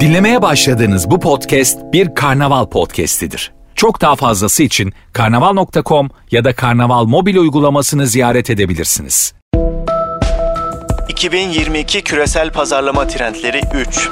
Dinlemeye başladığınız bu podcast bir karnaval podcastidir. Çok daha fazlası için karnaval.com ya da karnaval mobil uygulamasını ziyaret edebilirsiniz. 2022 küresel pazarlama trendleri 3.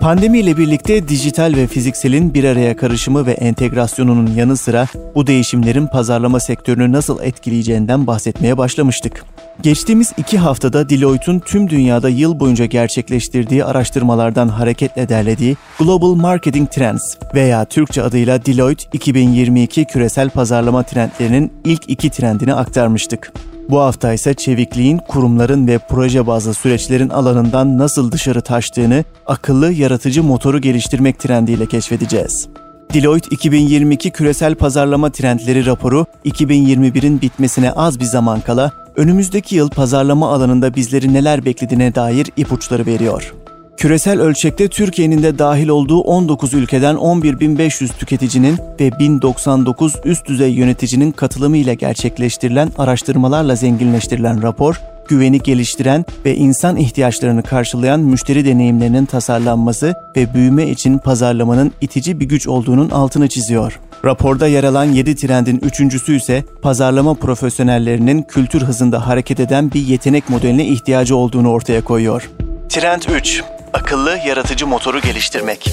Pandemi ile birlikte dijital ve fizikselin bir araya karışımı ve entegrasyonunun yanı sıra bu değişimlerin pazarlama sektörünü nasıl etkileyeceğinden bahsetmeye başlamıştık. Geçtiğimiz iki haftada Deloitte'un tüm dünyada yıl boyunca gerçekleştirdiği araştırmalardan hareketle derlediği Global Marketing Trends veya Türkçe adıyla Deloitte 2022 küresel pazarlama trendlerinin ilk iki trendini aktarmıştık. Bu hafta ise çevikliğin kurumların ve proje bazlı süreçlerin alanından nasıl dışarı taştığını akıllı yaratıcı motoru geliştirmek trendiyle keşfedeceğiz. Deloitte 2022 küresel pazarlama trendleri raporu 2021'in bitmesine az bir zaman kala önümüzdeki yıl pazarlama alanında bizleri neler beklediğine dair ipuçları veriyor. Küresel ölçekte Türkiye'nin de dahil olduğu 19 ülkeden 11.500 tüketicinin ve 1099 üst düzey yöneticinin katılımı ile gerçekleştirilen araştırmalarla zenginleştirilen rapor, güveni geliştiren ve insan ihtiyaçlarını karşılayan müşteri deneyimlerinin tasarlanması ve büyüme için pazarlamanın itici bir güç olduğunun altını çiziyor. Raporda yer alan 7 trendin üçüncüsü ise pazarlama profesyonellerinin kültür hızında hareket eden bir yetenek modeline ihtiyacı olduğunu ortaya koyuyor. Trend 3. Akıllı yaratıcı motoru geliştirmek.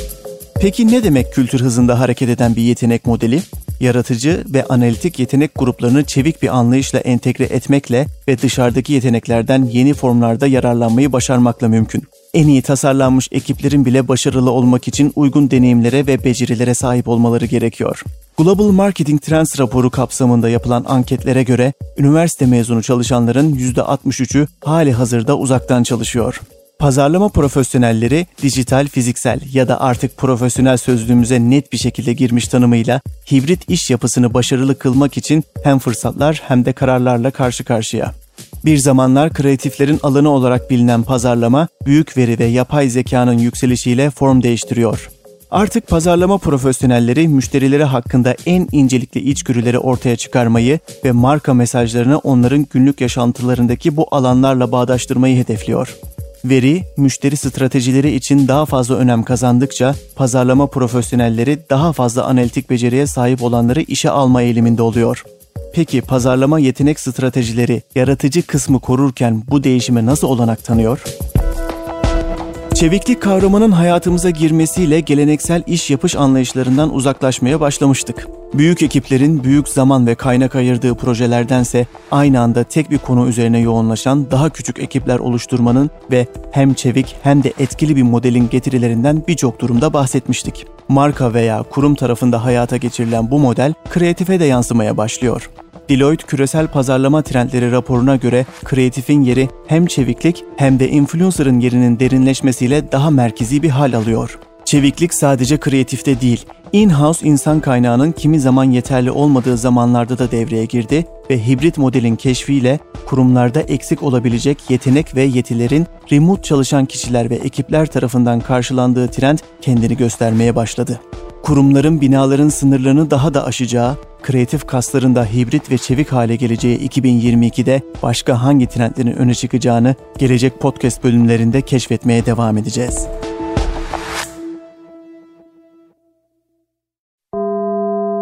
Peki ne demek kültür hızında hareket eden bir yetenek modeli? Yaratıcı ve analitik yetenek gruplarını çevik bir anlayışla entegre etmekle ve dışarıdaki yeteneklerden yeni formlarda yararlanmayı başarmakla mümkün. En iyi tasarlanmış ekiplerin bile başarılı olmak için uygun deneyimlere ve becerilere sahip olmaları gerekiyor. Global Marketing Trends raporu kapsamında yapılan anketlere göre üniversite mezunu çalışanların %63'ü hali hazırda uzaktan çalışıyor. Pazarlama profesyonelleri dijital, fiziksel ya da artık profesyonel sözlüğümüze net bir şekilde girmiş tanımıyla hibrit iş yapısını başarılı kılmak için hem fırsatlar hem de kararlarla karşı karşıya. Bir zamanlar kreatiflerin alanı olarak bilinen pazarlama, büyük veri ve yapay zekanın yükselişiyle form değiştiriyor. Artık pazarlama profesyonelleri müşterileri hakkında en incelikli içgörüleri ortaya çıkarmayı ve marka mesajlarını onların günlük yaşantılarındaki bu alanlarla bağdaştırmayı hedefliyor. Veri, müşteri stratejileri için daha fazla önem kazandıkça pazarlama profesyonelleri daha fazla analitik beceriye sahip olanları işe alma eğiliminde oluyor. Peki pazarlama yetenek stratejileri yaratıcı kısmı korurken bu değişime nasıl olanak tanıyor? Çeviklik kavramının hayatımıza girmesiyle geleneksel iş yapış anlayışlarından uzaklaşmaya başlamıştık. Büyük ekiplerin büyük zaman ve kaynak ayırdığı projelerdense aynı anda tek bir konu üzerine yoğunlaşan daha küçük ekipler oluşturmanın ve hem çevik hem de etkili bir modelin getirilerinden birçok durumda bahsetmiştik. Marka veya kurum tarafında hayata geçirilen bu model kreatife de yansımaya başlıyor. Deloitte küresel pazarlama trendleri raporuna göre kreatifin yeri hem çeviklik hem de influencer'ın yerinin derinleşmesiyle daha merkezi bir hal alıyor. Çeviklik sadece kreatifte değil, in-house insan kaynağının kimi zaman yeterli olmadığı zamanlarda da devreye girdi ve hibrit modelin keşfiyle kurumlarda eksik olabilecek yetenek ve yetilerin remote çalışan kişiler ve ekipler tarafından karşılandığı trend kendini göstermeye başladı. Kurumların binaların sınırlarını daha da aşacağı, kreatif kasların da hibrit ve çevik hale geleceği 2022'de başka hangi trendlerin öne çıkacağını gelecek podcast bölümlerinde keşfetmeye devam edeceğiz.